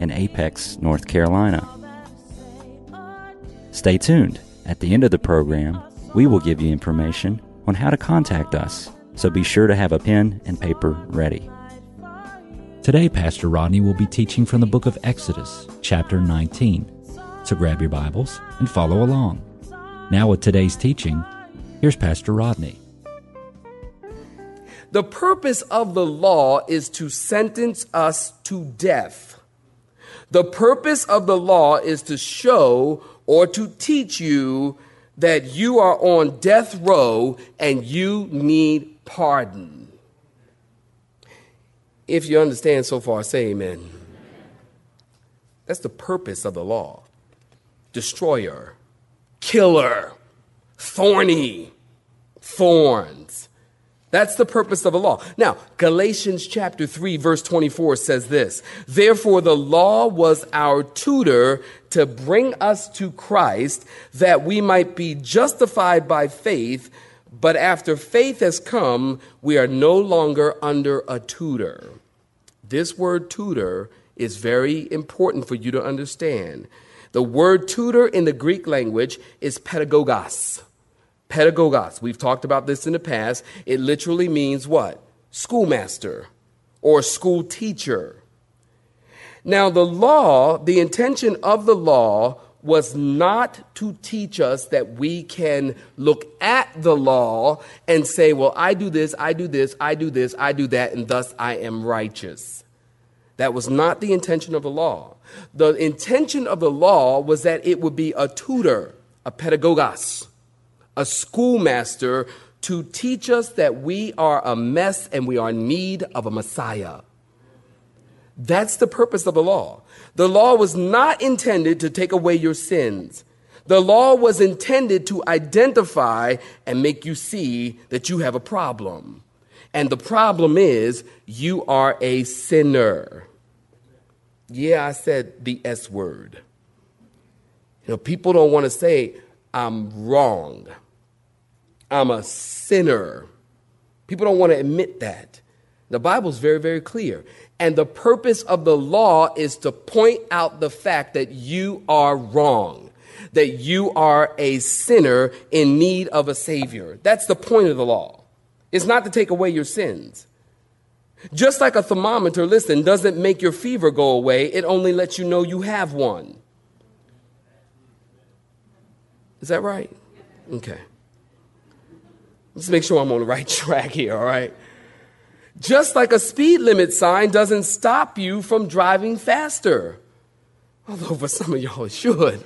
in Apex, North Carolina. Stay tuned. At the end of the program, we will give you information on how to contact us, so be sure to have a pen and paper ready. Today, Pastor Rodney will be teaching from the book of Exodus, chapter 19. So grab your Bibles and follow along. Now, with today's teaching, here's Pastor Rodney. The purpose of the law is to sentence us to death. The purpose of the law is to show or to teach you that you are on death row and you need pardon. If you understand so far, say amen. That's the purpose of the law destroyer, killer, thorny, thorns. That's the purpose of the law. Now, Galatians chapter 3 verse 24 says this, Therefore the law was our tutor to bring us to Christ that we might be justified by faith, but after faith has come, we are no longer under a tutor. This word tutor is very important for you to understand. The word tutor in the Greek language is pedagogos. Pedagogos. We've talked about this in the past. It literally means what? Schoolmaster or school teacher. Now, the law, the intention of the law was not to teach us that we can look at the law and say, well, I do this, I do this, I do this, I do that, and thus I am righteous. That was not the intention of the law. The intention of the law was that it would be a tutor, a pedagogos, a schoolmaster to teach us that we are a mess and we are in need of a Messiah. That's the purpose of the law. The law was not intended to take away your sins. The law was intended to identify and make you see that you have a problem. And the problem is you are a sinner. Yeah, I said the S word. You know, people don't want to say, I'm wrong. I'm a sinner. People don't want to admit that. The Bible's very, very clear. And the purpose of the law is to point out the fact that you are wrong, that you are a sinner in need of a Savior. That's the point of the law. It's not to take away your sins. Just like a thermometer, listen, doesn't make your fever go away, it only lets you know you have one. Is that right? Okay. Let's make sure I'm on the right track here, all right? Just like a speed limit sign doesn't stop you from driving faster. Although for some of y'all it should.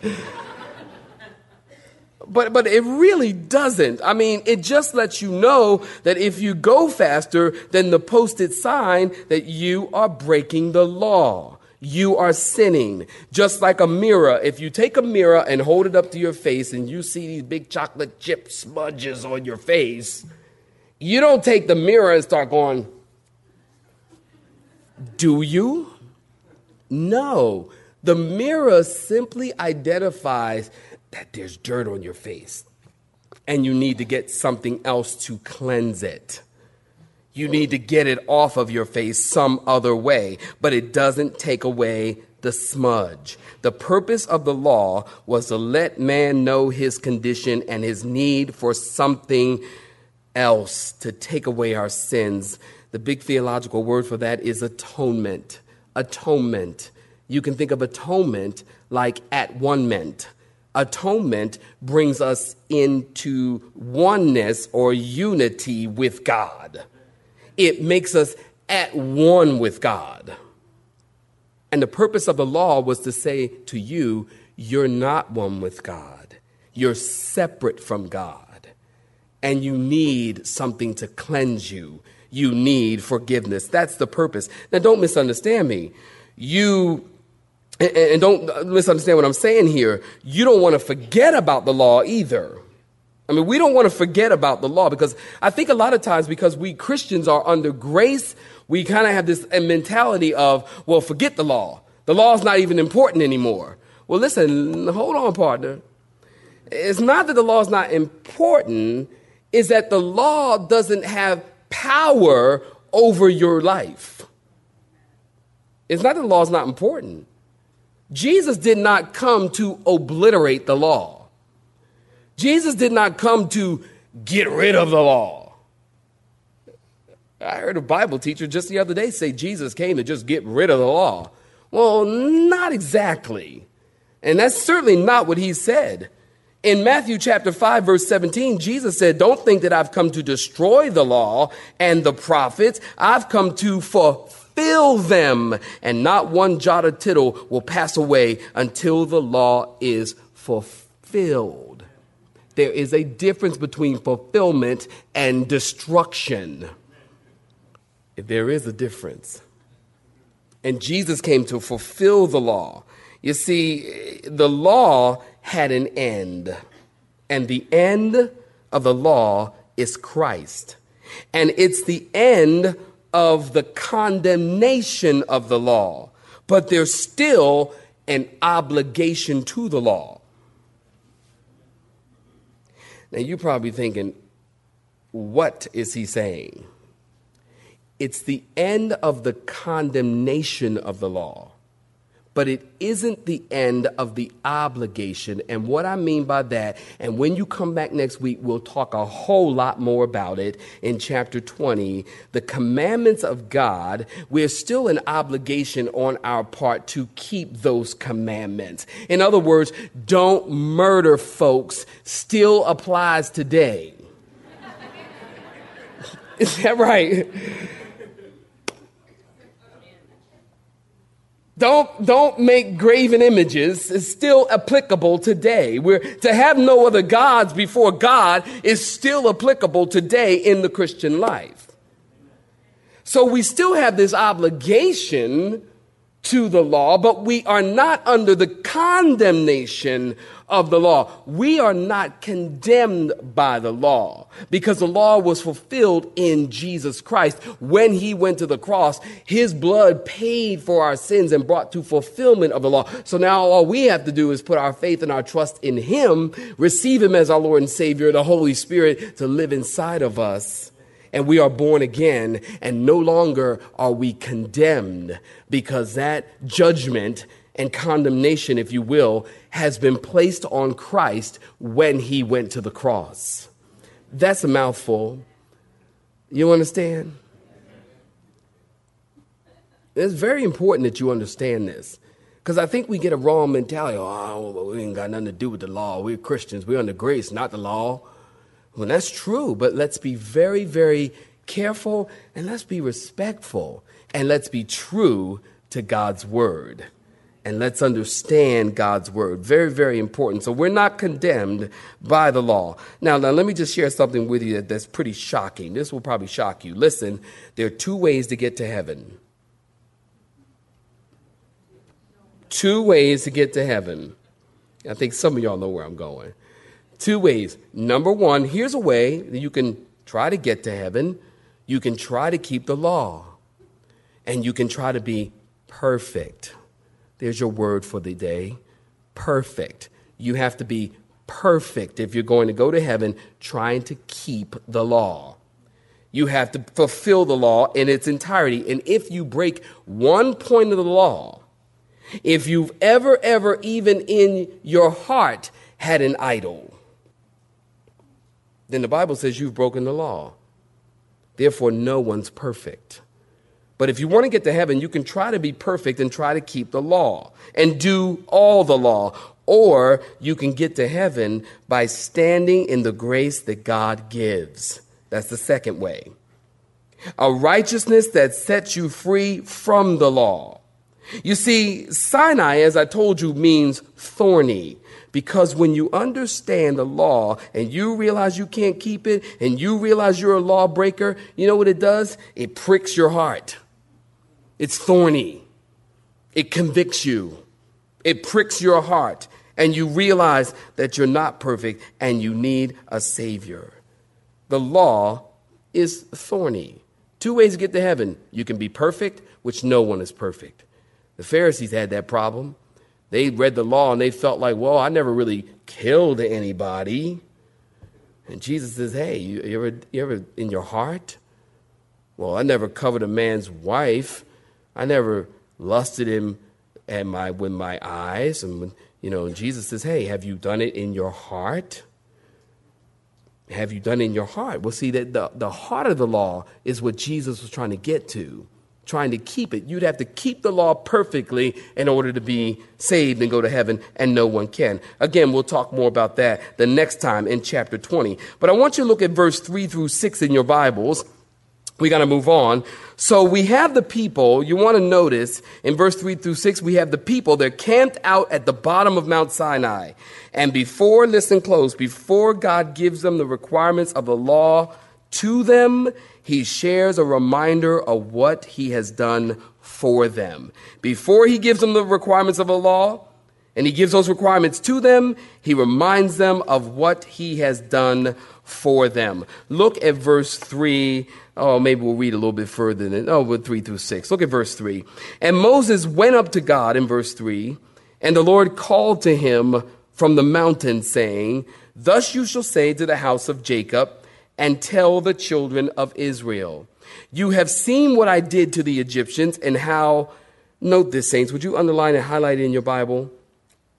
But, but it really doesn't. I mean, it just lets you know that if you go faster than the posted sign, that you are breaking the law. You are sinning. Just like a mirror. If you take a mirror and hold it up to your face and you see these big chocolate chip smudges on your face, you don't take the mirror and start going, do you? No. The mirror simply identifies that there's dirt on your face and you need to get something else to cleanse it. You need to get it off of your face some other way, but it doesn't take away the smudge. The purpose of the law was to let man know his condition and his need for something else to take away our sins. The big theological word for that is atonement. Atonement. You can think of atonement like at one meant. Atonement brings us into oneness or unity with God it makes us at one with God. And the purpose of the law was to say to you, you're not one with God. You're separate from God. And you need something to cleanse you. You need forgiveness. That's the purpose. Now, don't misunderstand me. You and, don't misunderstand what I'm saying here, you don't want to forget about the law either. I mean, we don't want to forget about the law because I think a lot of times because we Christians are under grace, we kind of have this mentality of, well, forget the law. The law is not even important anymore. Well, listen, hold on, partner. It's not that the law is not important, it's that the law doesn't have power over your life. It's not that the law is not important. Jesus did not come to obliterate the law. Jesus did not come to get rid of the law. I heard a Bible teacher just the other day say Jesus came to just get rid of the law. Well, not exactly. And that's certainly not what he said. In Matthew chapter 5 verse 17, Jesus said, "Don't think that I've come to destroy the law and the prophets. I've come to fulfill them, and not one jot or tittle will pass away until the law is fulfilled." There is a difference between fulfillment and destruction. There is a difference. And Jesus came to fulfill the law. You see, the law had an end, and the end of the law is Christ. And it's the end of the condemnation of the law, but there's still an obligation to the law. Now, you're probably thinking, what is he saying? It's the end of the condemnation of the law but it isn't the end of the obligation. And what I mean by that, and when you come back next week, we'll talk a whole lot more about it in chapter 20. The commandments of God, we're still an obligation on our part to keep those commandments. In other words, don't murder folks still applies today. Is that right? Don't, don't make graven images is still applicable today. We're, to have no other gods before God is still applicable today in the Christian life. So we still have this obligation to the law, but we are not under the condemnation of the law. We are not condemned by the law because the law was fulfilled in Jesus Christ. When he went to the cross, his blood paid for our sins and brought to fulfillment of the law. So now all we have to do is put our faith and our trust in him, receive him as our Lord and Savior, the Holy Spirit to live inside of us and we are born again, and no longer are we condemned because that judgment and condemnation, if you will, has been placed on Christ when he went to the cross. That's a mouthful. You understand? It's very important that you understand this. Because I think we get a wrong mentality. Oh, we ain't got nothing to do with the law. We're Christians. We're under grace, not the law. Well, that's true, but let's be very, very careful and let's be respectful and let's be true to God's word. And let's understand God's word. Very, very important. So we're not condemned by the law. Now, now let me just share something with you that, that's pretty shocking. This will probably shock you. Listen, there are two ways to get to heaven. Two ways to get to heaven. I think some of y'all know where I'm going. Two ways. Number one, here's a way that you can try to get to heaven. You can try to keep the law, and you can try to be perfect. There's your word for the day perfect. You have to be perfect if you're going to go to heaven trying to keep the law. You have to fulfill the law in its entirety. And if you break one point of the law, if you've ever, ever, even in your heart, had an idol, then the Bible says you've broken the law. Therefore, no one's perfect. But if you want to get to heaven, you can try to be perfect and try to keep the law and do all the law. Or you can get to heaven by standing in the grace that God gives. That's the second way. A righteousness that sets you free from the law. You see, Sinai, as I told you, means thorny. Because when you understand the law and you realize you can't keep it and you realize you're a lawbreaker, you know what it does? It pricks your heart. It's thorny. It convicts you. It pricks your heart, and you realize that you're not perfect and you need a Savior. The law is thorny. Two ways to get to heaven you can be perfect, which no one is perfect. The Pharisees had that problem. They read the law and they felt like, well, I never really killed anybody. And Jesus says, hey, you, you ever, you ever in your heart? Well, I never covered a man's wife. I never lusted him at my, with my eyes. And, you know, Jesus says, hey, have you done it in your heart? Have you done it in your heart? Well, see, that the, the heart of the law is what Jesus was trying to get to trying to keep it. You'd have to keep the law perfectly in order to be saved and go to heaven, and no one can. Again, we'll talk more about that the next time in chapter 20. But I want you to look at verse 3 through 6 in your Bibles. We got to move on. So we have the people, you want to notice in verse 3 through 6, we have the people, they're camped out at the bottom of Mount Sinai. And before, listen close, before God gives them the requirements of the law to them, he shares a reminder of what he has done for them. Before he gives them the requirements of a law, and he gives those requirements to them, he reminds them of what he has done for them. Look at verse 3. Oh, maybe we'll read a little bit further than, oh, with 3 through 6. Look at verse 3. And Moses went up to God in verse 3, and the Lord called to him from the mountain, saying, Thus you shall say to the house of Jacob, and tell the children of Israel. You have seen what I did to the Egyptians and how, note this, saints, would you underline and highlight it in your Bible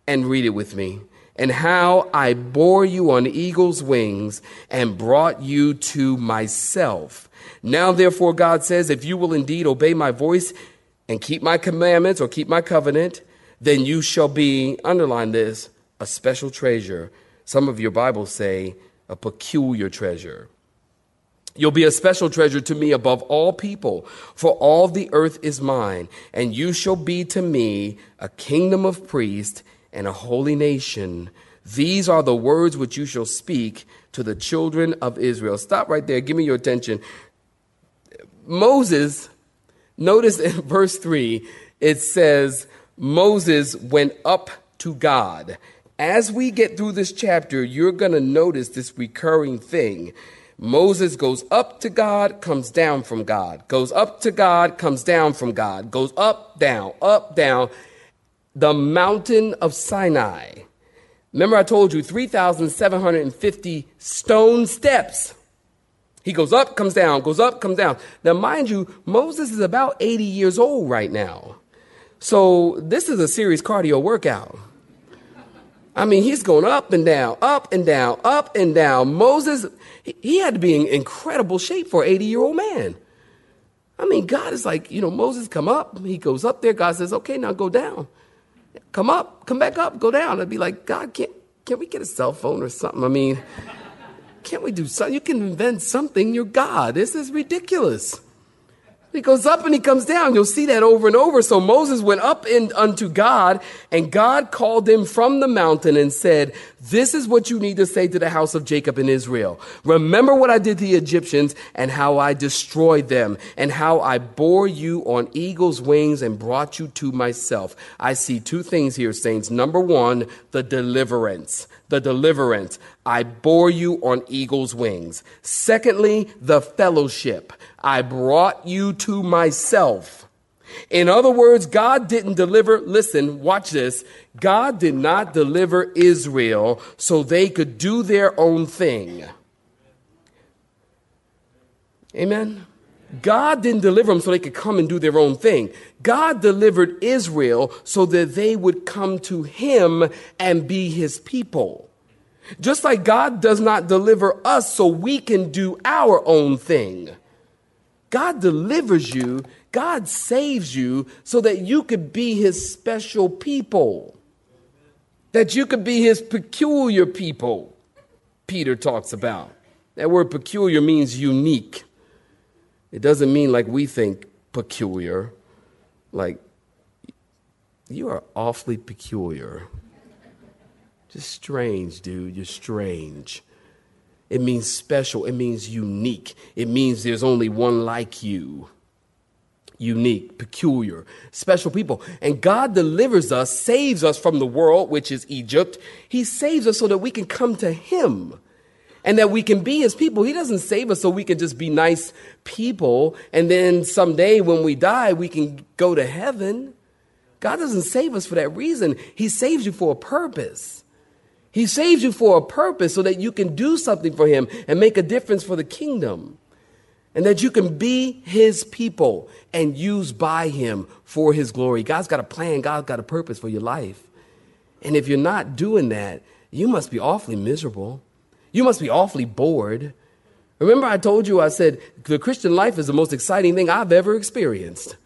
and read it with me? And how I bore you on eagle's wings and brought you to myself. Now, therefore, God says, if you will indeed obey my voice and keep my commandments or keep my covenant, then you shall be, underline this, a special treasure. Some of your Bibles say, a peculiar treasure. You'll be a special treasure to me above all people, for all the earth is mine, and you shall be to me a kingdom of priests and a holy nation. These are the words which you shall speak to the children of Israel. Stop right there. Give me your attention. Moses, notice in verse 3, it says, Moses went up to God as we get through this chapter, you're going to notice this recurring thing. Moses goes up to God, comes down from God, goes up to God, comes down from God, goes up, down, up, down. The mountain of Sinai. Remember, I told you 3,750 stone steps. He goes up, comes down, goes up, comes down. Now, mind you, Moses is about 80 years old right now. So, this is a serious cardio workout. I mean, he's going up and down, up and down, up and down. Moses, he had to be in incredible shape for an 80 year old man. I mean, God is like, you know, Moses, come up. He goes up there. God says, okay, now go down. Come up, come back up, go down. I'd be like, God, can't, can we get a cell phone or something? I mean, can't we do something? You can invent something. You're God. This is ridiculous. He goes up and he comes down. You'll see that over and over. So Moses went up in, unto God, and God called him from the mountain and said, This is what you need to say to the house of Jacob and Israel. Remember what I did to the Egyptians and how I destroyed them, and how I bore you on eagle's wings and brought you to myself. I see two things here, saints. Number one, the deliverance. The deliverance. I bore you on eagle's wings. Secondly, the fellowship. I brought you to myself. In other words, God didn't deliver, listen, watch this. God did not deliver Israel so they could do their own thing. Amen. God didn't deliver them so they could come and do their own thing. God delivered Israel so that they would come to him and be his people. Just like God does not deliver us so we can do our own thing. God delivers you, God saves you so that you could be his special people, that you could be his peculiar people, Peter talks about. That word peculiar means unique. It doesn't mean like we think peculiar, like you are awfully peculiar. Just strange, dude. You're strange. It means special. It means unique. It means there's only one like you. unique, peculiar, special people. And God delivers us, saves us from the world, which is Egypt. He saves us so that we can come to Him and that we can be His people. He doesn't save us so we can just be nice people and then someday when we die, we can go to heaven. God doesn't save us for that reason. He saves you for a purpose. He saves you for a purpose so that you can do something for Him and make a difference for the kingdom and that you can be his people and used by him for his glory. God's got a plan, God's got a purpose for your life. And if you're not doing that, you must be awfully miserable. You must be awfully bored. Remember, I told you, I said, the Christian life is the most exciting thing I've ever experienced.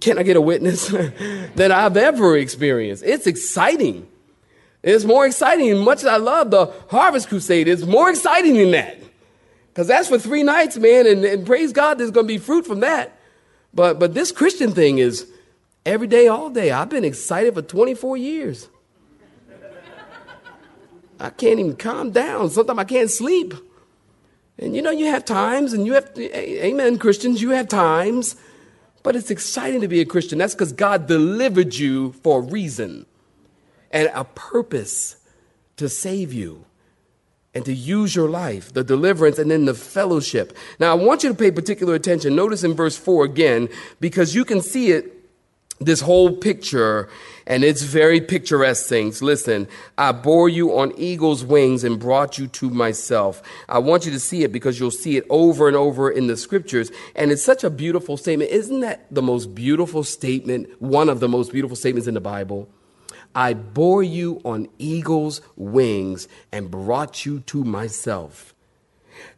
Can I get a witness? that I've ever experienced. It's exciting. It's more exciting. Much as I love the Harvest Crusade, it's more exciting than that. Because that's for three nights, man, and, and praise God, there's going to be fruit from that. But, but this Christian thing is every day, all day. I've been excited for 24 years. I can't even calm down. Sometimes I can't sleep. And you know, you have times, and you have, amen, Christians, you have times, but it's exciting to be a Christian. That's because God delivered you for a reason and a purpose to save you and to use your life, the deliverance, and then the fellowship. Now, I want you to pay particular attention. Notice in verse 4 again, because you can see it, this whole picture, and it's very picturesque things. Listen, I bore you on eagle's wings and brought you to myself. I want you to see it because you'll see it over and over in the scriptures. And it's such a beautiful statement. Isn't that the most beautiful statement, one of the most beautiful statements in the Bible? I bore you on eagle's wings and brought you to myself.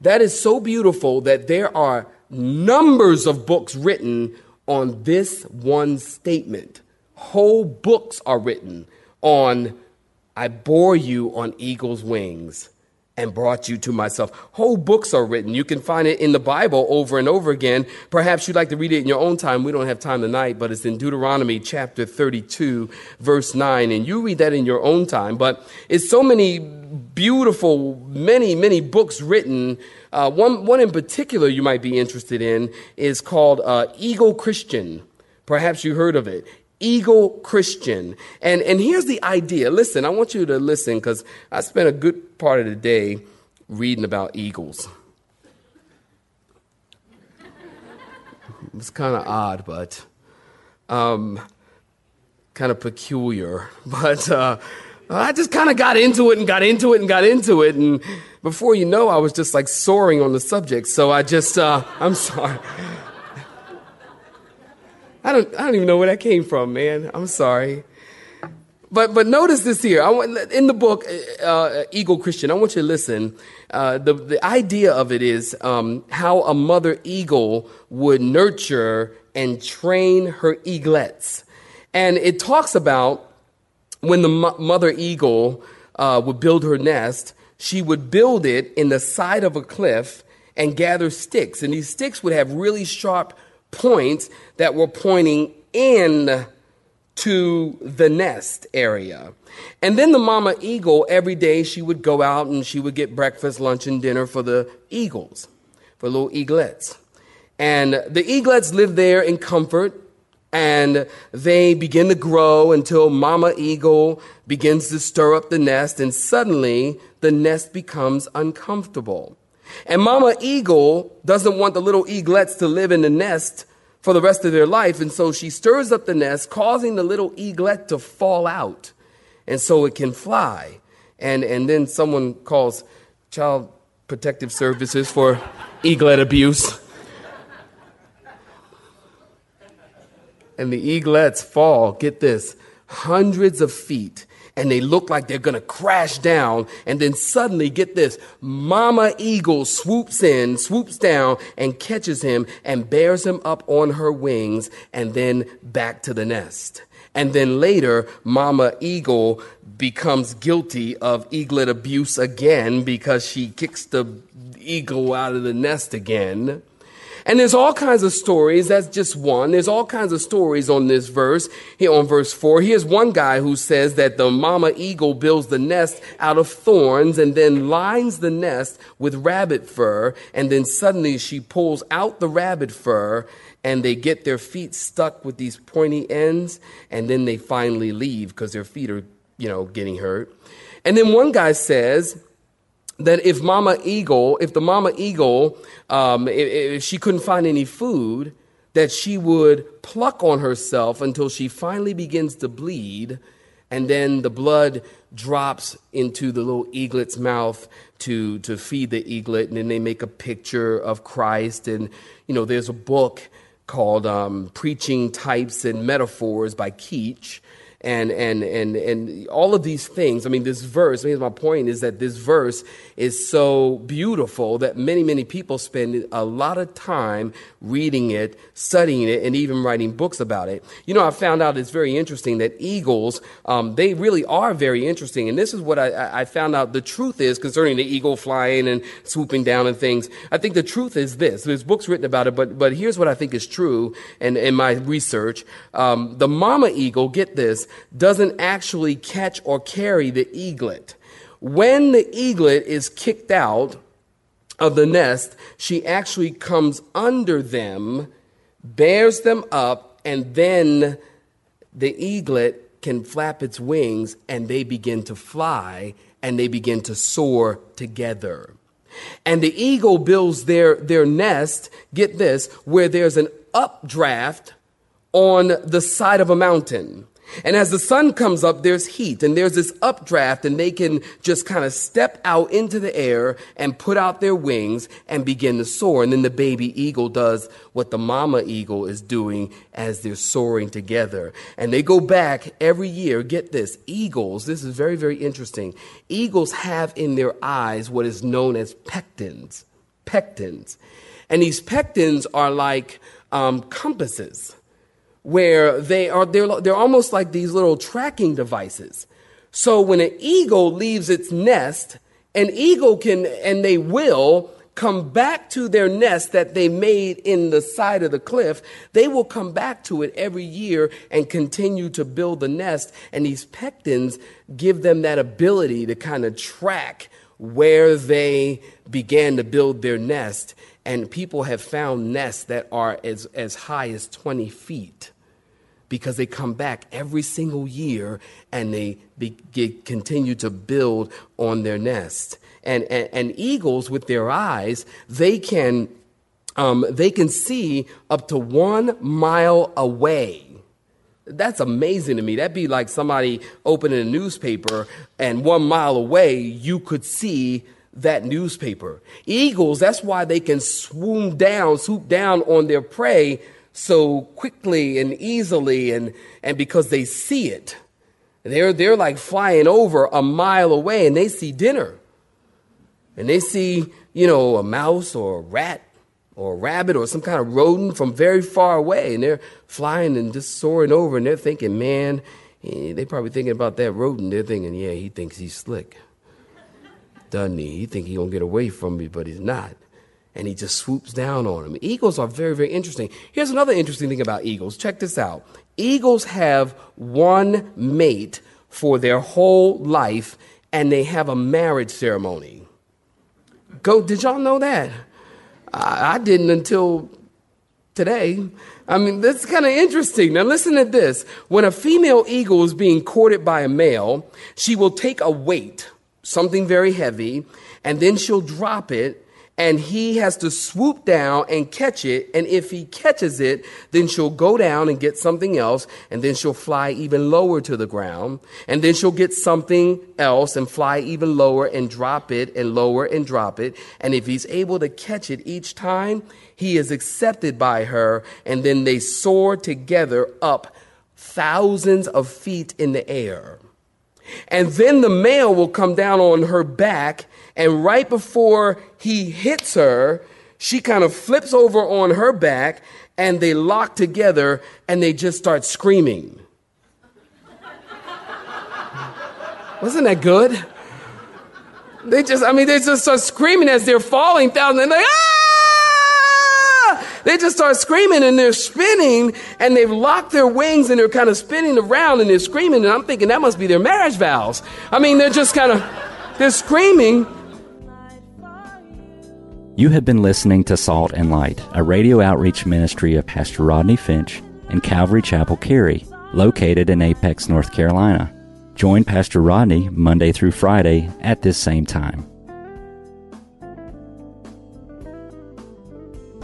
That is so beautiful that there are numbers of books written on this one statement. Whole books are written on, I bore you on eagle's wings and brought you to myself. Whole books are written. You can find it in the Bible over and over again. Perhaps you'd like to read it in your own time. We don't have time tonight, but it's in Deuteronomy chapter 32, verse 9. And you read that in your own time. But it's so many beautiful, many, many books written. Uh, one, one in particular you might be interested in is called uh, Eagle Christian. Perhaps you heard of it. Eagle Christian. And, and here's the idea. Listen, I want you to listen because I spent a good part of the day reading about eagles. It's kind of odd, but um, kind of peculiar. But uh, I just kind of got into it and got into it and got into it. And before you know, I was just like soaring on the subject. So I just, uh, I'm sorry. I don't, I don't even know where that came from, man. I'm sorry. But, but notice this here. I want, in the book, uh, Eagle Christian, I want you to listen. Uh, the, the idea of it is um, how a mother eagle would nurture and train her eaglets. And it talks about when the mo- mother eagle uh, would build her nest, she would build it in the side of a cliff and gather sticks. And these sticks would have really sharp points that were pointing in to the nest area. And then the mama eagle, every day she would go out and she would get breakfast, lunch, and dinner for the eagles, for little eaglets. And the eaglets live there in comfort and they begin to grow until mama eagle begins to stir up the nest and suddenly the nest becomes uncomfortable. And Mama Eagle doesn't want the little eaglets to live in the nest for the rest of their life. And so she stirs up the nest, causing the little eaglet to fall out. And so it can fly. And, and then someone calls Child Protective Services for eaglet abuse. And the eaglets fall, get this, hundreds of feet and they look like they're going to crash down. And then suddenly, get this, Mama Eagle swoops in, swoops down, and catches him and bears him up on her wings and then back to the nest. And then later, Mama Eagle becomes guilty of eaglet abuse again because she kicks the eagle out of the nest again. And there's all kinds of stories. That's just one. There's all kinds of stories on this verse. Here on verse four, here's one guy who says that the mama eagle builds the nest out of thorns and then lines the nest with rabbit fur. And then suddenly she pulls out the rabbit fur and they get their feet stuck with these pointy ends. And then they finally leave because their feet are, you know, getting hurt. And then one guy says, that if Mama Eagle, if the Mama Eagle, um, if, if she couldn't find any food, that she would pluck on herself until she finally begins to bleed, and then the blood drops into the little eaglet's mouth to, to feed the eaglet, and then they make a picture of Christ. And, you know, there's a book called um, Preaching Types and Metaphors by Keach and and and and all of these things. I mean, this verse. I mean, my point is that this verse is so beautiful that many many people spend a lot of time reading it, studying it, and even writing books about it. You know, I found out it's very interesting that eagles um, they really are very interesting, and this is what I, I found out. The truth is concerning the eagle flying and swooping down and things. I think the truth is this. There's books written about it, but but here's what I think is true, and in my research, um, the mama eagle. Get this doesn't actually catch or carry the eaglet. When the eaglet is kicked out of the nest, she actually comes under them, bears them up, and then the eaglet can flap its wings and they begin to fly and they begin to soar together. And the eagle builds their, their nest, get this, where there's an updraft on the side of a mountain. And as the sun comes up, there's heat and there's this updraft and they can just kind of step out into the air and put out their wings and begin to soar. And then the baby eagle does what the mama eagle is doing as they're soaring together. And they go back every year. Get this. Eagles, this is very, very interesting. Eagles have in their eyes what is known as pectins. Pectins. And these pectins are like um, compasses where they are they're, they're almost like these little tracking devices. So when an eagle leaves its nest, an eagle can and they will come back to their nest that they made in the side of the cliff. They will come back to it every year and continue to build the nest. And these pectins give them that ability to kind of track where they began to build their nest. And people have found nests that are as, as high as 20 feet because they come back every single year and they be, get, continue to build on their nest. And, and, and eagles, with their eyes, they can, um, they can see up to one mile away. That's amazing to me. That'd be like somebody opening a newspaper and one mile away you could see that newspaper. Eagles, that's why they can swoop down, swoop down on their prey so quickly and easily and, and because they see it. They're, they're like flying over a mile away and they see dinner. And they see, you know, a mouse or a rat or a rabbit or some kind of rodent from very far away. And they're flying and just soaring over and they're thinking, man, eh, they're probably thinking about that rodent. They're thinking, yeah, he thinks he's slick. Doesn't he? He think he gonna get away from me, but he's not and he just swoops down on him. Eagles are very, very interesting. Here's another interesting thing about eagles. Check this out. Eagles have one mate for their whole life, and they have a marriage ceremony. Go, did y'all know that? I, I didn't until today. I mean, that's kind of interesting. Now, listen to this. When a female eagle is being courted by a male, she will take a weight, something very heavy, and then she'll drop it and he has to swoop down and catch it. And if he catches it, then she'll go down and get something else, and then she'll fly even lower to the ground. And then she'll get something else and fly even lower and drop it and lower and drop it. And if he's able to catch it each time, he is accepted by her, and then they soar together up thousands of feet in the air. And then the male will come down on her back and right before he hits her, she kind of flips over on her back and they lock together and they just start screaming. Wasn't that good? They just, I mean, they just start screaming as they're falling down. And they're like, ah! They just start screaming and they're spinning and they've locked their wings and they're kind of spinning around and they're screaming. And I'm thinking that must be their marriage vows. I mean, they're just kind of, they're screaming. You have been listening to Salt and Light, a radio outreach ministry of Pastor Rodney Finch and Calvary Chapel Cary, located in Apex, North Carolina. Join Pastor Rodney Monday through Friday at this same time.